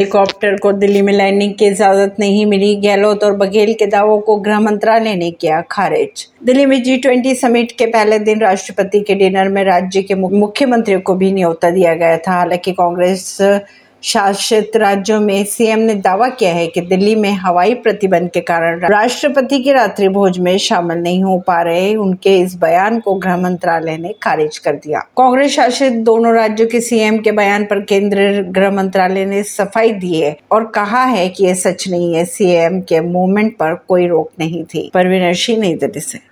Helicopter को दिल्ली में landing की इजाज़त नहीं मिली। गहलोत और बघेल के दावों को गृह मंत्रालय ने किया खारिज। दिल्ली में जी ट्वेंटी समिट के पहले दिन राष्ट्रपति के डिनर में राज्य के मुख्यमंत्रियों को भी न्योता दिया गया था। हालाँकि कांग्रेस शासित राज्यों में सीएम ने दावा किया है कि दिल्ली में हवाई प्रतिबंध के कारण राष्ट्रपति के रात्रि भोज में शामिल नहीं हो पा रहे, उनके इस बयान को गृह मंत्रालय ने खारिज कर दिया। कांग्रेस शासित दोनों राज्यों के सीएम के बयान पर केंद्रीय गृह मंत्रालय ने सफ़ाई दी है और कहा है कि यह सच नहीं है सीएम के मूवमेंट पर कोई रोक नहीं थी। परवीन सिंह नई दिल्ली